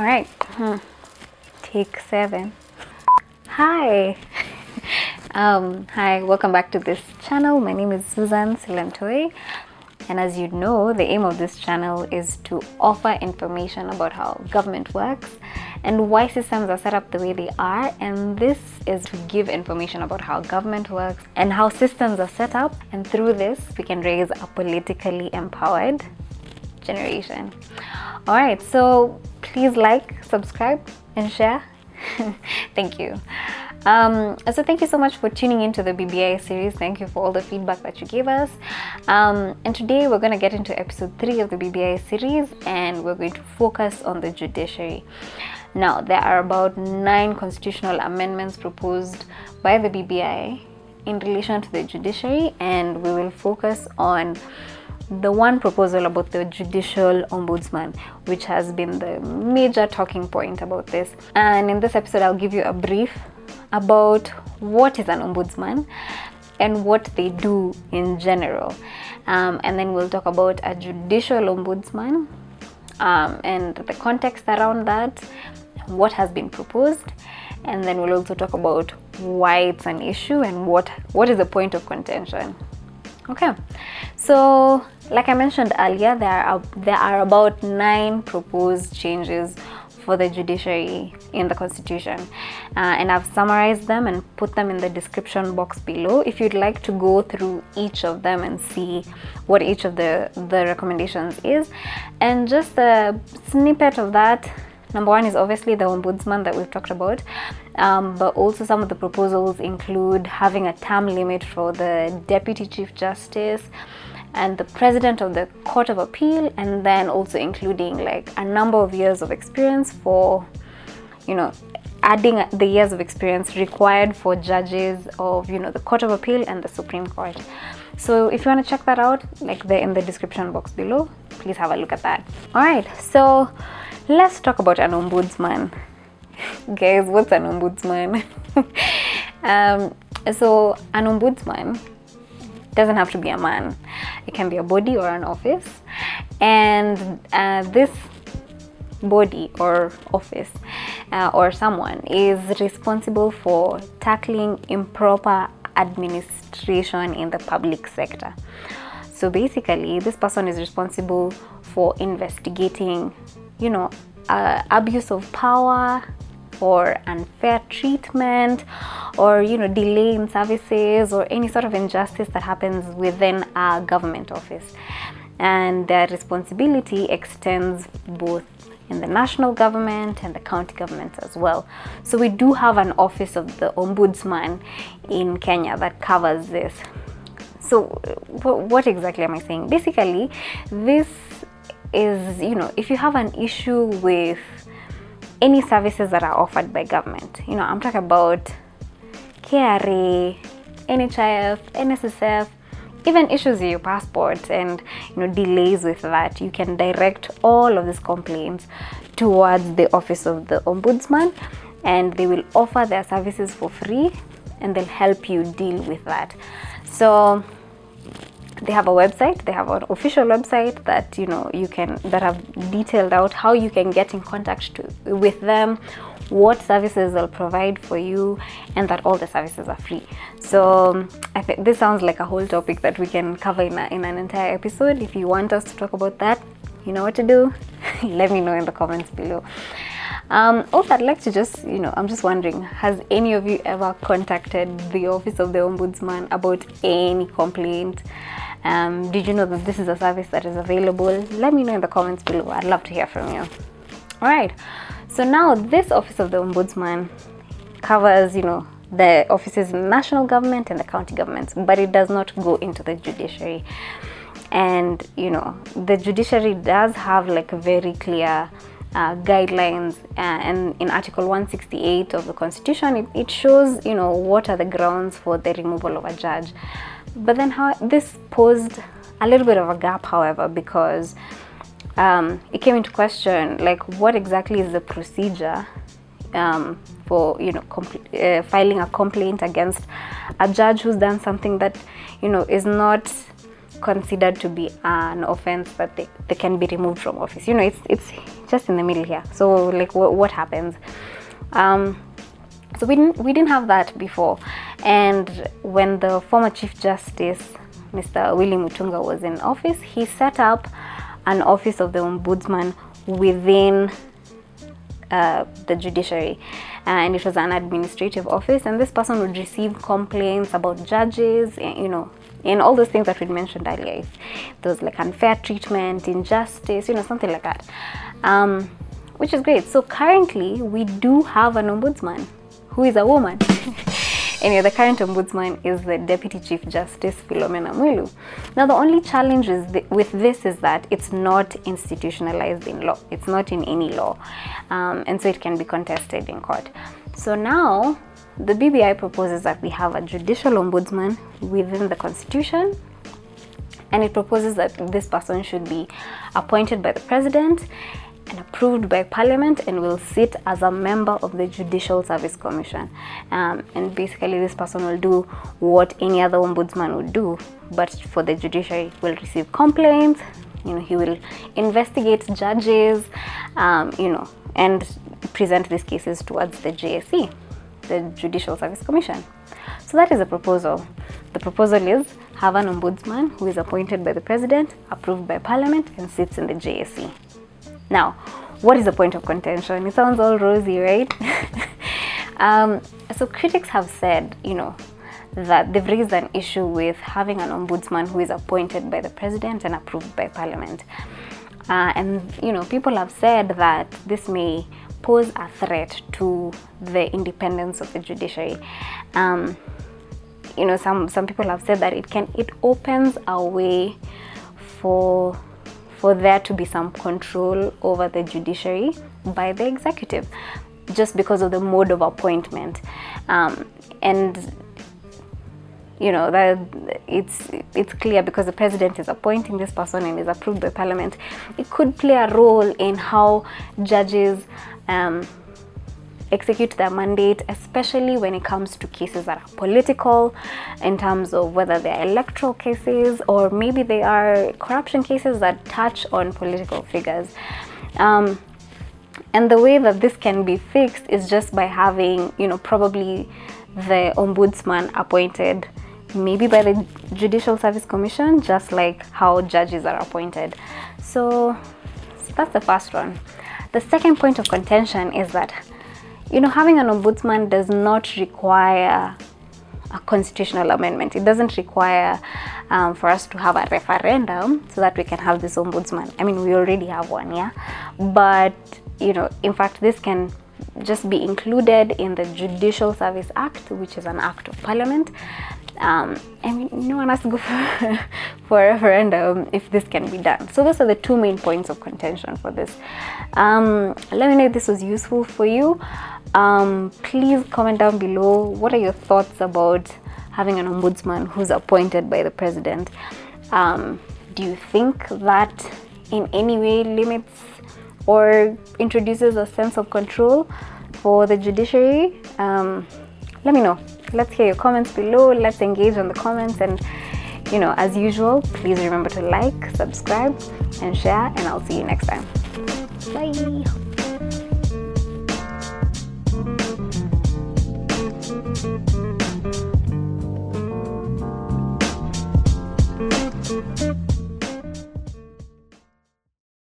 All right. Hmm. Take seven. Hi. um, hi, welcome back to this channel. My name is Susan Silentoi. And as you know, the aim of this channel is to offer information about how government works and why systems are set up the way they are. And this is to give information about how government works and how systems are set up. And through this, we can raise a politically empowered generation. All right, so please like, subscribe, and share. Thank you. Um, so thank you so much for tuning into the BBI series. Thank you for all the feedback that you gave us. Um, and today we're going to get into episode three of the BBI series, and we're going to focus on the judiciary. Now there are about nine constitutional amendments proposed by the BBI in relation to the judiciary, and we will focus on the one proposal about the judicial ombudsman, which has been the major talking point about this. And in this episode, I'll give you a brief about what is an ombudsman and what they do in general. Um, and then we'll talk about a judicial ombudsman um, and the context around that, what has been proposed, and then we'll also talk about why it's an issue and what what is the point of contention. Okay, so like I mentioned earlier, there are there are about nine proposed changes for the judiciary in the constitution. Uh, and i've summarized them and put them in the description box below. If you'd like to go through each of them and see what each of the the recommendations is. And just a snippet of that number one is obviously the ombudsman that we've talked about um, but also some of the proposals include having a term limit for the deputy chief justice and the president of the court of appeal and then also including like a number of years of experience for you know adding the years of experience required for judges of you know the court of appeal and the supreme court. So if you want to check that out like they're in the description box below. Please have a look at that. All right so let's talk about an ombudsman. Guys what's an ombudsman? Um, so an ombudsman doesn't have to be a man. It can be a body or an office. And uh, this body or office uh, or someone is responsible for tackling improper administration in the public sector. So basically this person is responsible for investigating you know uh, abuse of power or unfair treatment or you know delay in services or any sort of injustice that happens within a government office and their responsibility extends both in the national government and the county governments as well. So we do have an office of the ombudsman in Kenya that covers this. So what exactly am I saying? Basically, this is, you know, if you have an issue with any services that are offered by government. You know, I'm talking about KRA, NHIF, NSSF, even issues with your passport and you know delays with that. You can direct all of these complaints towards the office of the ombudsman and they will offer their services for free and they'll help you deal with that. So they have a website they have an official website that you know you can that have detailed out how you can get in contact to, with them what services they'll provide for you and that all the services are free. So i think this sounds like a whole topic that we can cover in, a, in an entire episode. If you want us to talk about that you know what to do. Let me know in the comments below. Um, also, I'd like to just, you know, I'm just wondering, has any of you ever contacted the Office of the Ombudsman about any complaint? Um, did you know that this is a service that is available? Let me know in the comments below. I'd love to hear from you. All right. So now this Office of the Ombudsman covers, you know, the offices in the national government and the county governments, but it does not go into the judiciary. And you know, the judiciary does have like very clear uh, guidelines uh, and in article 168 of the constitution it, it, shows you know what are the grounds for the removal of a judge but then how this posed a little bit of a gap however because um, it came into question like what exactly is the procedure um, for you know uh, filing a complaint against a judge who's done something that you know is not considered to be an offense that they, they can be removed from office. You know, it's it's just in the middle here. So like what, happens? Um, so we didn't we didn't have that before. And when the former Chief Justice, Mr. Willy Mutunga, was in office, he set up an office of the ombudsman within uh, the judiciary. And it was an administrative office and this person would receive complaints about judges you know and all those things that we mentioned earlier. If there was like unfair treatment injustice you know something like that. Um, which is great. So currently we do have an ombudsman who is a woman Anyway, the current ombudsman is the Deputy Chief Justice Philomena Mwilu. Now, the only challenge the, with this is that it's not institutionalized in law. It's not in any law, um, and so it can be contested in court. So now, the BBI proposes that we have a judicial ombudsman within the constitution and it proposes that this person should be appointed by the president and approved by Parliament and will sit as a member of the Judicial Service Commission. Um, and basically, this person will do what any other ombudsman would do, but for the judiciary, will receive complaints. You know, he will investigate judges, um, you know, and present these cases towards the JSC, the Judicial Service Commission. So that is the proposal. The proposal is have an ombudsman who is appointed by the president, approved by parliament, and sits in the JSC. Now, what is the point of contention? It sounds all rosy, right? um, so critics have said, you know, that they've raised an issue with having an ombudsman who is appointed by the president and approved by parliament. Uh, and you know, people have said that this may pose a threat to the independence of the judiciary. Um, you know, some some people have said that it can it opens a way for for there to be some control over the judiciary by the executive just because of the mode of appointment. Um, and you know that it's it's clear because the president is appointing this person and is approved by parliament. It could play a role in how judges um, execute their mandate, especially when it comes to cases that are political, in terms of whether they're electoral cases or maybe they are corruption cases that touch on political figures. Um, and the way that this can be fixed is just by having, you know, probably the ombudsman appointed maybe by the Judicial Service Commission, just like how judges are appointed. So, so that's the first one. The second point of contention is that you know, having an ombudsman does not require a constitutional amendment. It doesn't require um, for us to have a referendum so that we can have this ombudsman. I mean, we already have one, yeah. But you know, in fact, this can just be included in the Judicial Service Act, which is an act of parliament. Um, I mean, no one has to go for, for a referendum if this can be done. So those are the two main points of contention for this. Um, let me know if this was useful for you. Um, please comment down below what are your thoughts about having an ombudsman who's appointed by the president. Um, do you think that in any way limits or introduces a sense of control for the judiciary? Um, let me know let's hear your comments below. Let's engage on the comments. And you know as usual please remember to like subscribe and share and i'll see you next time. Bye.